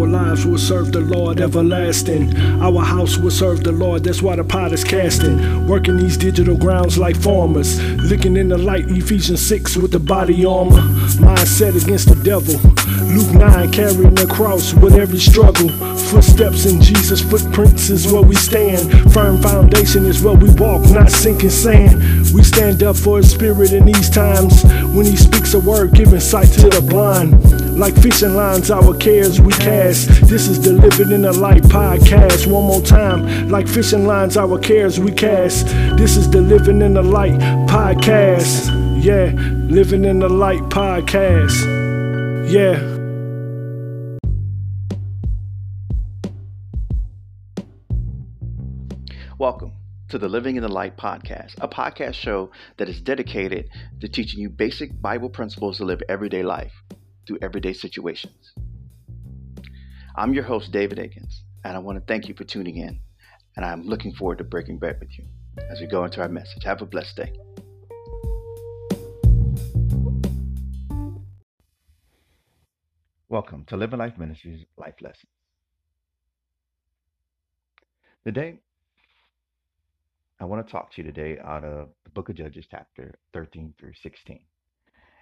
Our lives will serve the Lord everlasting. Our house will serve the Lord, that's why the pot is casting. Working these digital grounds like farmers. Looking in the light, Ephesians 6 with the body armor. Mindset against the devil. Luke 9 carrying the cross with every struggle. Footsteps in Jesus' footprints is where we stand. Firm foundation is where we walk, not sinking sand. We stand up for his spirit in these times. When he speaks a word, giving sight to the blind. Like fishing lines, our cares we cast. This is the Living in the Light podcast. One more time. Like fishing lines, our cares we cast. This is the Living in the Light podcast. Yeah, Living in the Light podcast. Yeah. Welcome to the Living in the Light podcast, a podcast show that is dedicated to teaching you basic Bible principles to live everyday life through everyday situations. I'm your host, David Akins, and I want to thank you for tuning in. And I'm looking forward to breaking bread with you as we go into our message. Have a blessed day. Welcome to Living Life Ministries Life Lessons. Today, I want to talk to you today out of the book of Judges, chapter 13 through 16.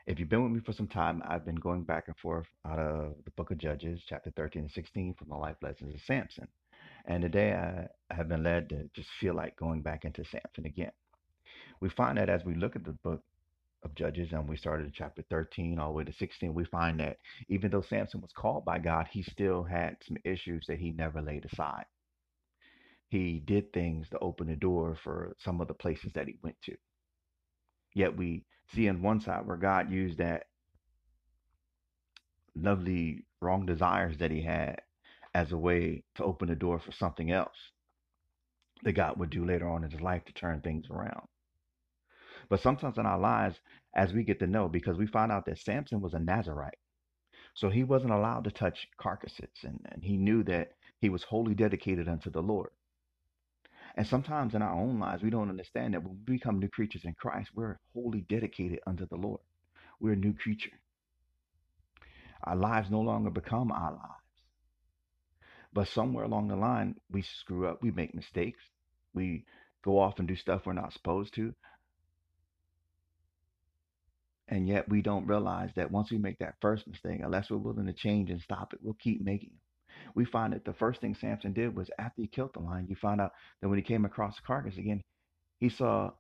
If you've been with me for some time, I've been going back and forth out of the book of Judges, chapter 13 and 16, from the life lessons of Samson. And today I have been led to just feel like going back into Samson again. We find that as we look at the book of Judges and we started in chapter 13 all the way to 16, we find that even though Samson was called by God, he still had some issues that he never laid aside he did things to open the door for some of the places that he went to. Yet we see on one side where God used that lovely wrong desires that he had as a way to open the door for something else that God would do later on in his life to turn things around. But sometimes in our lives, as we get to know, because we find out that Samson was a Nazarite. So he wasn't allowed to touch carcasses, and, and he knew that he was wholly dedicated unto the Lord. And sometimes in our own lives, we don't understand that when we become new creatures in Christ, we're wholly dedicated unto the Lord. We're a new creature. Our lives no longer become our lives. But somewhere along the line, we screw up, we make mistakes, we go off and do stuff we're not supposed to. And yet we don't realize that once we make that first mistake, unless we're willing to change and stop it, we'll keep making them we find that the first thing Samson did was after he killed the lion, you find out that when he came across the carcass again, he saw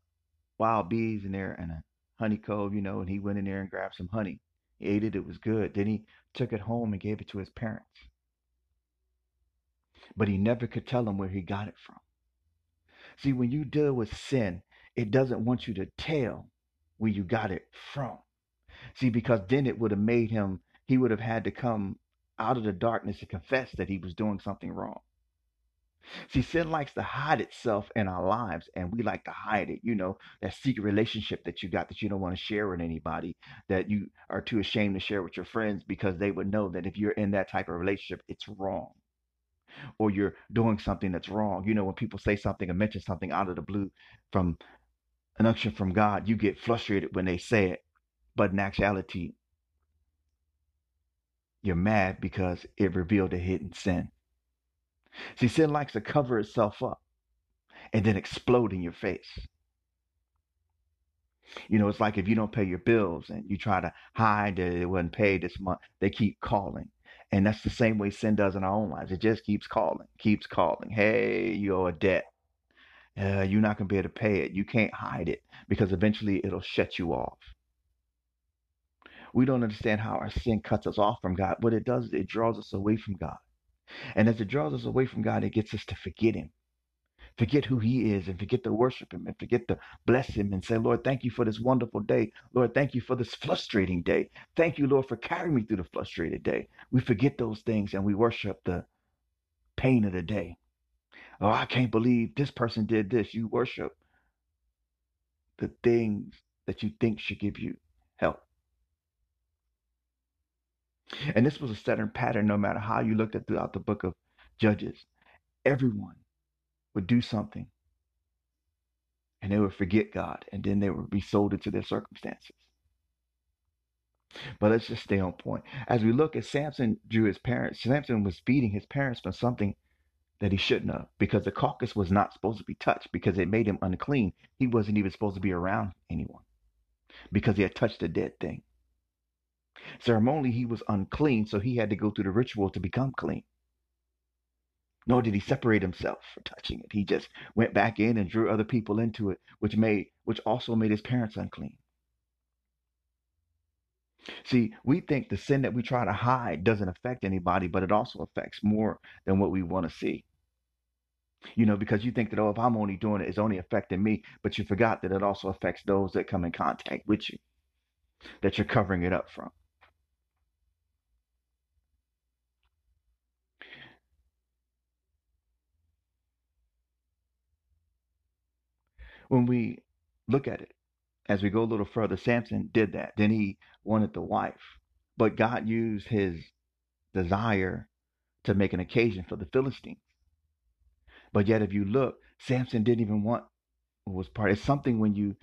wild bees in there and a honey cove, you know, and he went in there and grabbed some honey. He ate it, it was good. Then he took it home and gave it to his parents. But he never could tell them where he got it from. See, when you deal with sin, it doesn't want you to tell where you got it from. See, because then it would have made him, he would have had to come out of the darkness and confess that he was doing something wrong. See, sin likes to hide itself in our lives, and we like to hide it. You know, that secret relationship that you got that you don't want to share with anybody, that you are too ashamed to share with your friends because they would know that if you're in that type of relationship, it's wrong. Or you're doing something that's wrong. You know, when people say something or mention something out of the blue from an unction from God, you get frustrated when they say it. But in actuality, you're mad because it revealed a hidden sin. See, sin likes to cover itself up and then explode in your face. You know, it's like if you don't pay your bills and you try to hide that it wasn't paid this month, they keep calling. And that's the same way sin does in our own lives. It just keeps calling, keeps calling. Hey, you owe a debt. Uh, you're not going to be able to pay it. You can't hide it because eventually it'll shut you off. We don't understand how our sin cuts us off from God. What it does is it draws us away from God. And as it draws us away from God, it gets us to forget Him. Forget who He is and forget to worship Him and forget to bless Him and say, Lord, thank you for this wonderful day. Lord, thank you for this frustrating day. Thank you, Lord, for carrying me through the frustrated day. We forget those things and we worship the pain of the day. Oh, I can't believe this person did this. You worship the things that you think should give you help. And this was a certain pattern no matter how you looked at throughout the book of Judges. Everyone would do something and they would forget God and then they would be sold into their circumstances. But let's just stay on point. As we look at Samson drew his parents, Samson was feeding his parents from something that he shouldn't have because the carcass was not supposed to be touched because it made him unclean. He wasn't even supposed to be around anyone because he had touched a dead thing. Ceremonially, he was unclean, so he had to go through the ritual to become clean. Nor did he separate himself for touching it. He just went back in and drew other people into it, which made which also made his parents unclean. See, we think the sin that we try to hide doesn't affect anybody, but it also affects more than what we want to see. You know, because you think that, oh, if I'm only doing it, it's only affecting me, but you forgot that it also affects those that come in contact with you, that you're covering it up from. When we look at it, as we go a little further, Samson did that. Then he wanted the wife. But God used his desire to make an occasion for the Philistines. But yet, if you look, Samson didn't even want was part. It's something when you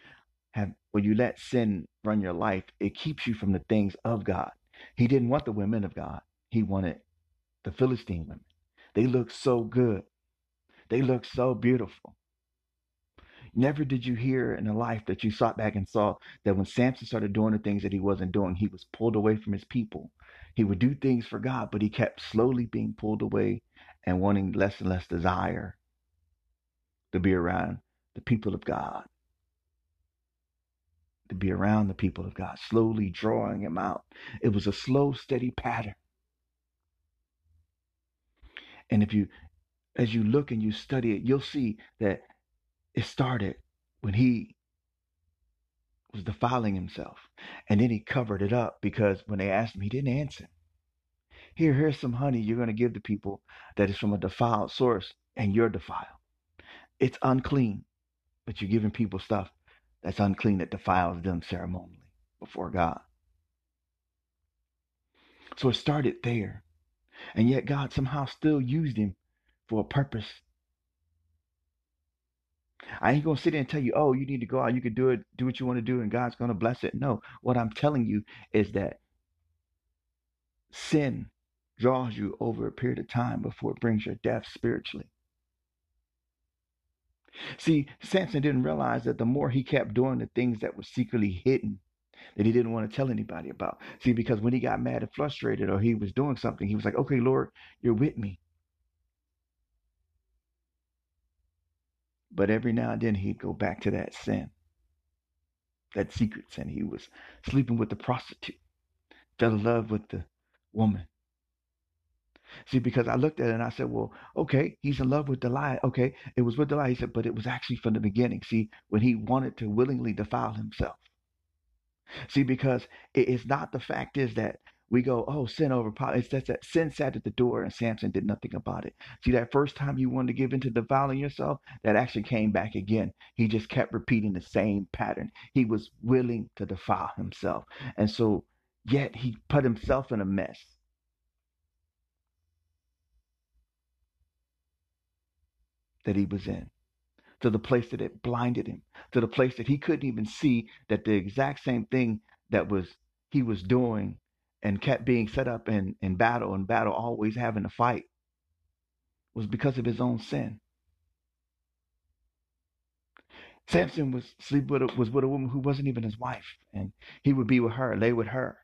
have when you let sin run your life, it keeps you from the things of God. He didn't want the women of God. He wanted the Philistine women. They look so good. They look so beautiful. Never did you hear in a life that you sought back and saw that when Samson started doing the things that he wasn't doing, he was pulled away from his people. He would do things for God, but he kept slowly being pulled away and wanting less and less desire to be around the people of God. To be around the people of God, slowly drawing him out. It was a slow, steady pattern. And if you, as you look and you study it, you'll see that it started when he was defiling himself. And then he covered it up because when they asked him, he didn't answer. Here, here's some honey you're going to give to people that is from a defiled source, and you're defiled. It's unclean, but you're giving people stuff that's unclean that defiles them ceremonially before God. So it started there. And yet God somehow still used him for a purpose I ain't gonna sit there and tell you, oh, you need to go out, you can do it, do what you want to do, and God's gonna bless it. No, what I'm telling you is that sin draws you over a period of time before it brings your death spiritually. See, Samson didn't realize that the more he kept doing the things that were secretly hidden, that he didn't want to tell anybody about. See, because when he got mad and frustrated or he was doing something, he was like, okay, Lord, you're with me. But every now and then he'd go back to that sin, that secret sin. He was sleeping with the prostitute, fell in love with the woman. See, because I looked at it and I said, well, okay, he's in love with Delilah. Okay, it was with Delilah. He said, but it was actually from the beginning. See, when he wanted to willingly defile himself. See, because it's not the fact is that we go, oh, sin over power. It's that, that sin sat at the door and Samson did nothing about it. See, that first time you wanted to give into defiling yourself, that actually came back again. He just kept repeating the same pattern. He was willing to defile himself. And so, yet he put himself in a mess. That he was in, to the place that it blinded him, to the place that he couldn't even see that the exact same thing that was he was doing and kept being set up in, in battle and battle, always having to fight, was because of his own sin. Samson was sleep with a, was with a woman who wasn't even his wife, and he would be with her, lay with her.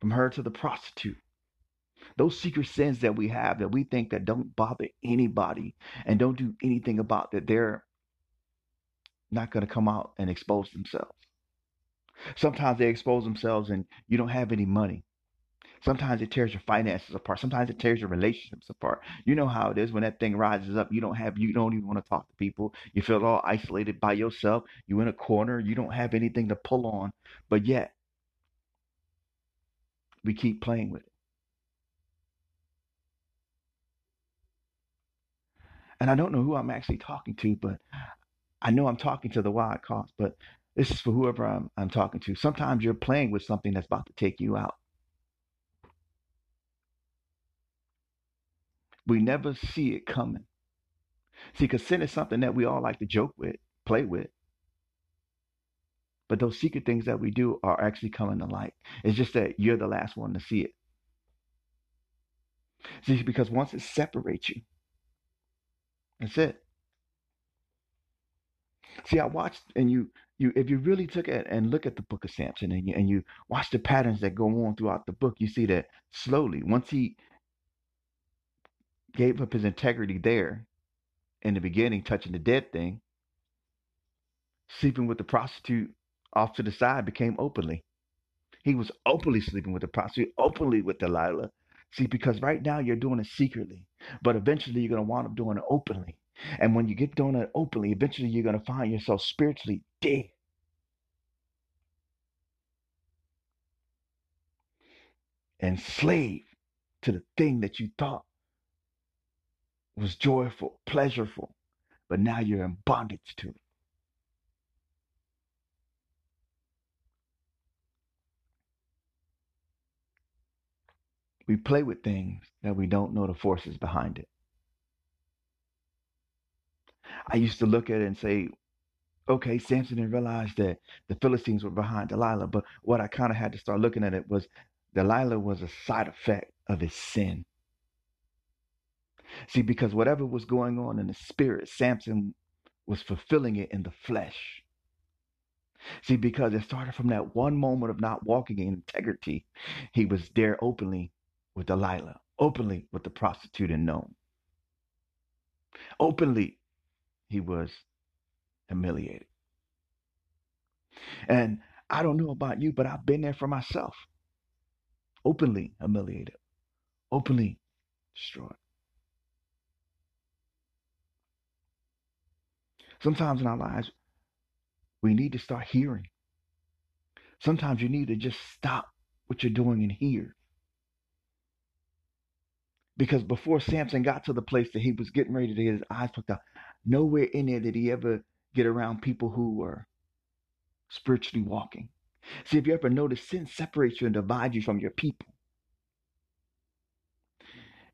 From her to the prostitute. Those secret sins that we have that we think that don't bother anybody and don't do anything about that they're not going to come out and expose themselves. Sometimes they expose themselves and you don't have any money. Sometimes it tears your finances apart. Sometimes it tears your relationships apart. You know how it is when that thing rises up. You don't have, you don't even want to talk to people. You feel all isolated by yourself. You in a corner. You don't have anything to pull on. But yet, we keep playing with it. And I don't know who I'm actually talking to, but I know I'm talking to the wild cause. But this is for whoever I'm, I'm talking to. Sometimes you're playing with something that's about to take you out. We never see it coming. See, because sin is something that we all like to joke with, play with. But those secret things that we do are actually coming to light. It's just that you're the last one to see it. See, because once it separates you, that's it. See, I watched, and you, you, if you really took it and look at the book of Samson, and you, and you watch the patterns that go on throughout the book, you see that slowly, once he gave up his integrity there in the beginning, touching the dead thing, sleeping with the prostitute off to the side became openly. He was openly sleeping with the prostitute, openly with Delilah. See, because right now you're doing it secretly, but eventually you're going to wind up doing it openly. And when you get doing it openly, eventually you're going to find yourself spiritually dead. Enslaved to the thing that you thought was joyful, pleasurable, but now you're in bondage to it. We play with things that we don't know the forces behind it. I used to look at it and say, okay, Samson didn't realize that the Philistines were behind Delilah. But what I kind of had to start looking at it was Delilah was a side effect of his sin. See, because whatever was going on in the spirit, Samson was fulfilling it in the flesh. See, because it started from that one moment of not walking in integrity, he was there openly with Delilah, openly with the prostitute and Nome. Openly, he was humiliated. And I don't know about you, but I've been there for myself. Openly humiliated, openly destroyed. Sometimes in our lives, we need to start hearing. Sometimes you need to just stop what you're doing and hear. Because before Samson got to the place that he was getting ready to get his eyes plucked out, nowhere in there did he ever get around people who were spiritually walking. See, if you ever notice, sin separates you and divides you from your people.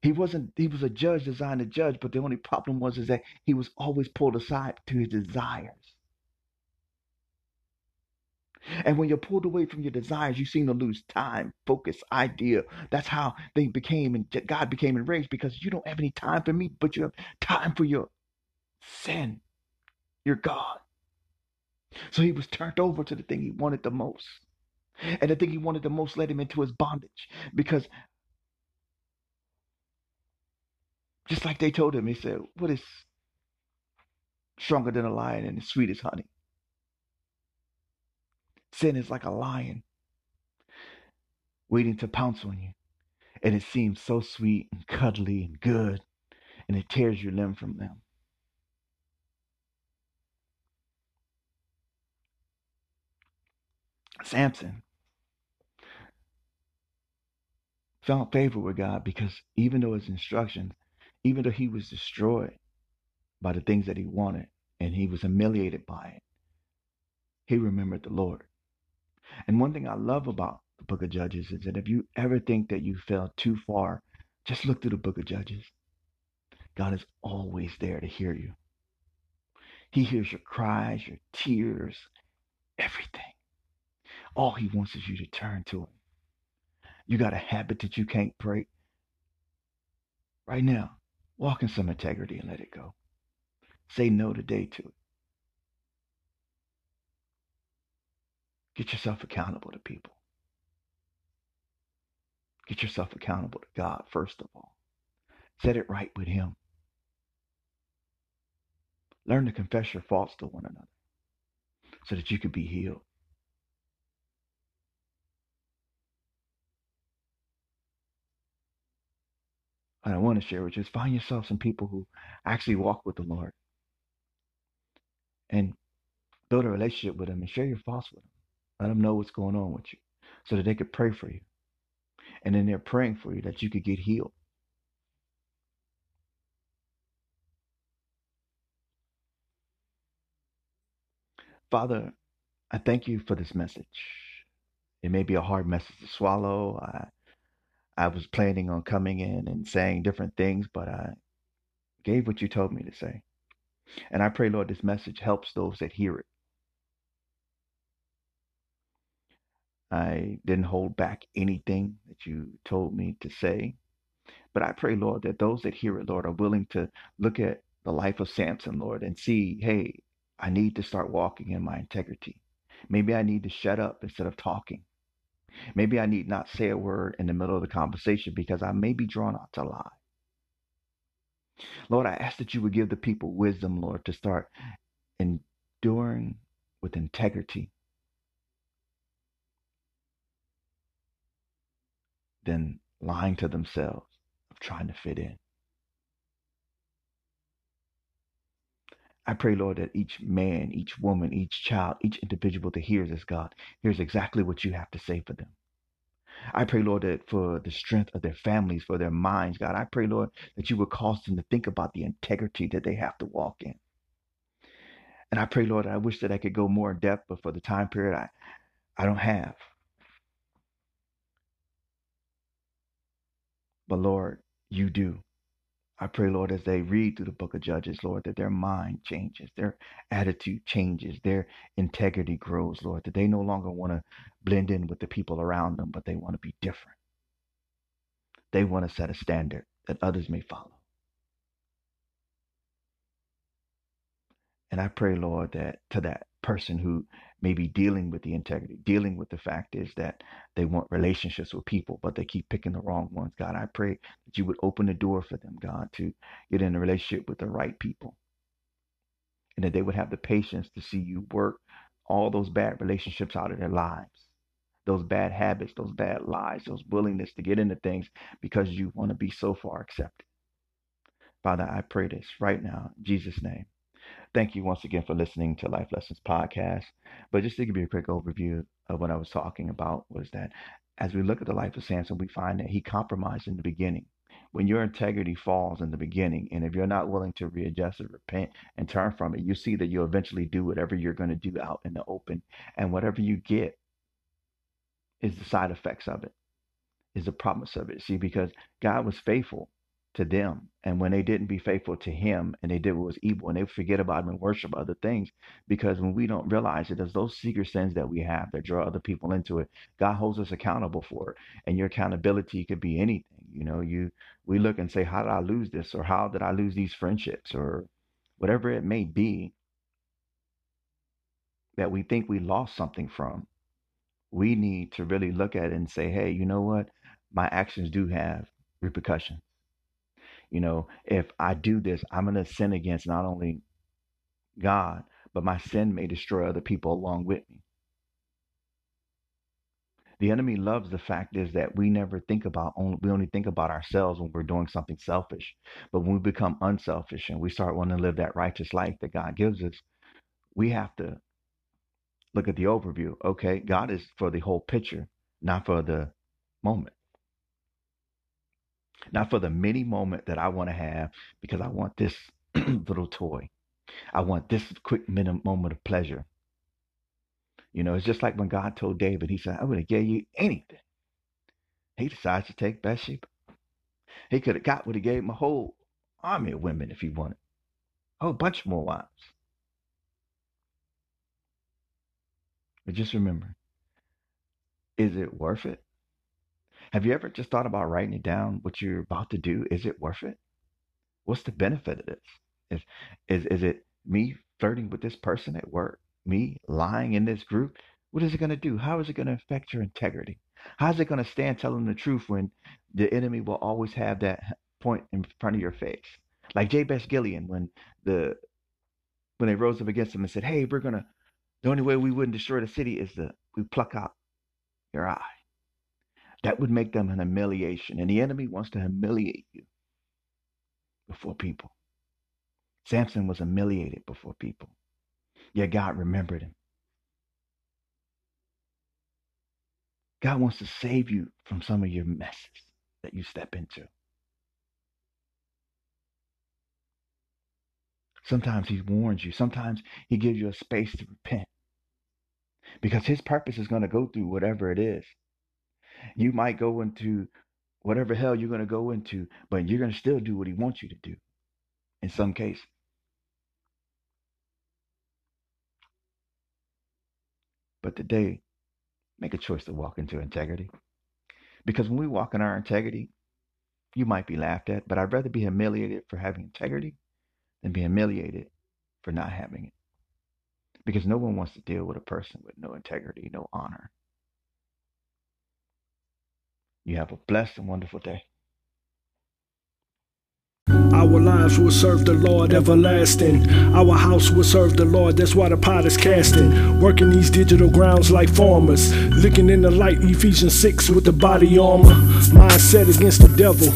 He wasn't, he was a judge designed to judge, but the only problem was is that he was always pulled aside to his desires. And when you're pulled away from your desires, you seem to lose time, focus, idea. That's how they became and God became enraged because you don't have any time for me, but you have time for your sin, your God. So he was turned over to the thing he wanted the most. And the thing he wanted the most led him into his bondage because just like they told him, he said, What is stronger than a lion and as sweet as honey? Sin is like a lion waiting to pounce on you. And it seems so sweet and cuddly and good, and it tears your limb from them. Samson found favor with God because even though his instructions, even though he was destroyed by the things that he wanted and he was humiliated by it, he remembered the Lord. And one thing I love about the book of Judges is that if you ever think that you fell too far, just look through the book of Judges. God is always there to hear you. He hears your cries, your tears, everything. All he wants is you to turn to him. You got a habit that you can't break. Right now, walk in some integrity and let it go. Say no today to it. Get yourself accountable to people. Get yourself accountable to God, first of all. Set it right with Him. Learn to confess your faults to one another so that you can be healed. I want to share with is find yourself some people who actually walk with the Lord and build a relationship with them and share your faults with them. Let them know what's going on with you so that they could pray for you. And then they're praying for you that you could get healed. Father, I thank you for this message. It may be a hard message to swallow. I, I was planning on coming in and saying different things, but I gave what you told me to say. And I pray, Lord, this message helps those that hear it. I didn't hold back anything that you told me to say. But I pray, Lord, that those that hear it, Lord, are willing to look at the life of Samson, Lord, and see, hey, I need to start walking in my integrity. Maybe I need to shut up instead of talking. Maybe I need not say a word in the middle of the conversation because I may be drawn out to lie. Lord, I ask that you would give the people wisdom, Lord, to start enduring with integrity than lying to themselves of trying to fit in. I pray, Lord, that each man, each woman, each child, each individual that hears this, God, hears exactly what you have to say for them. I pray, Lord, that for the strength of their families, for their minds, God, I pray, Lord, that you would cause them to think about the integrity that they have to walk in. And I pray, Lord, I wish that I could go more in depth, but for the time period, I, I don't have. But Lord, you do. I pray, Lord, as they read through the book of Judges, Lord, that their mind changes, their attitude changes, their integrity grows, Lord, that they no longer want to blend in with the people around them, but they want to be different. They want to set a standard that others may follow. And I pray, Lord, that to that person who may be dealing with the integrity, dealing with the fact is that they want relationships with people, but they keep picking the wrong ones. God, I pray that you would open the door for them, God, to get in a relationship with the right people. And that they would have the patience to see you work all those bad relationships out of their lives, those bad habits, those bad lies, those willingness to get into things because you want to be so far accepted. Father, I pray this right now, in Jesus' name. Thank you once again for listening to Life Lessons Podcast. But just to give you a quick overview of what I was talking about was that as we look at the life of Samson, we find that he compromised in the beginning. When your integrity falls in the beginning, and if you're not willing to readjust and repent and turn from it, you see that you'll eventually do whatever you're going to do out in the open. And whatever you get is the side effects of it, is the promise of it. See, because God was faithful to them. And when they didn't be faithful to him and they did what was evil and they forget about him and worship other things, because when we don't realize it, there's those secret sins that we have that draw other people into it. God holds us accountable for it. And your accountability could be anything. You know, you we look and say, How did I lose this? Or how did I lose these friendships? Or whatever it may be that we think we lost something from. We need to really look at it and say, Hey, you know what? My actions do have repercussions you know, if I do this, I'm going to sin against not only God, but my sin may destroy other people along with me. The enemy loves the fact is that we never think about only we only think about ourselves when we're doing something selfish. But when we become unselfish and we start wanting to live that righteous life that God gives us, we have to look at the overview. Okay, God is for the whole picture, not for the moment. Not for the mini moment that I want to have because I want this little toy. I want this quick minute moment of pleasure. You know, it's just like when God told David, He said, I would have gave you anything. He decides to take Bathsheba. He could have got what he gave him a whole army of women if he wanted. A whole bunch more wives. But just remember, is it worth it? Have you ever just thought about writing it down what you're about to do? Is it worth it? What's the benefit of this? Is is is it me flirting with this person at work? Me lying in this group? What is it going to do? How is it going to affect your integrity? How is it going to stand telling the truth when the enemy will always have that point in front of your face? Like Jabesh Gilead when the when they rose up against him and said, "Hey, we're gonna the only way we wouldn't destroy the city is to we pluck out your eye." That would make them an humiliation. And the enemy wants to humiliate you before people. Samson was humiliated before people. Yet God remembered him. God wants to save you from some of your messes that you step into. Sometimes he warns you. Sometimes he gives you a space to repent. Because his purpose is going to go through whatever it is. You might go into whatever hell you're going to go into, but you're going to still do what he wants you to do in some cases. But today, make a choice to walk into integrity. Because when we walk in our integrity, you might be laughed at, but I'd rather be humiliated for having integrity than be humiliated for not having it. Because no one wants to deal with a person with no integrity, no honor. You have a blessed and wonderful day. Our lives will serve the Lord everlasting. Our house will serve the Lord, that's why the pot is casting. Working these digital grounds like farmers. Looking in the light, Ephesians 6 with the body armor. Mindset against the devil.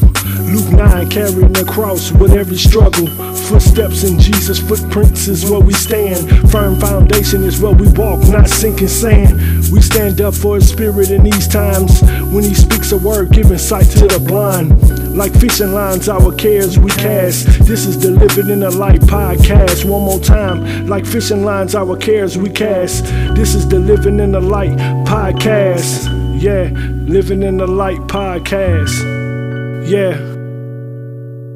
Luke 9 carrying the cross with every struggle. Footsteps in Jesus' footprints is where we stand. Firm foundation is where we walk, not sinking sand. We stand up for His Spirit in these times. When He speaks a word, giving sight to the blind. Like fishing lines, our cares we cast. This is the Living in the Light podcast. One more time. Like fishing lines, our cares we cast. This is the Living in the Light podcast. Yeah, Living in the Light podcast. Yeah.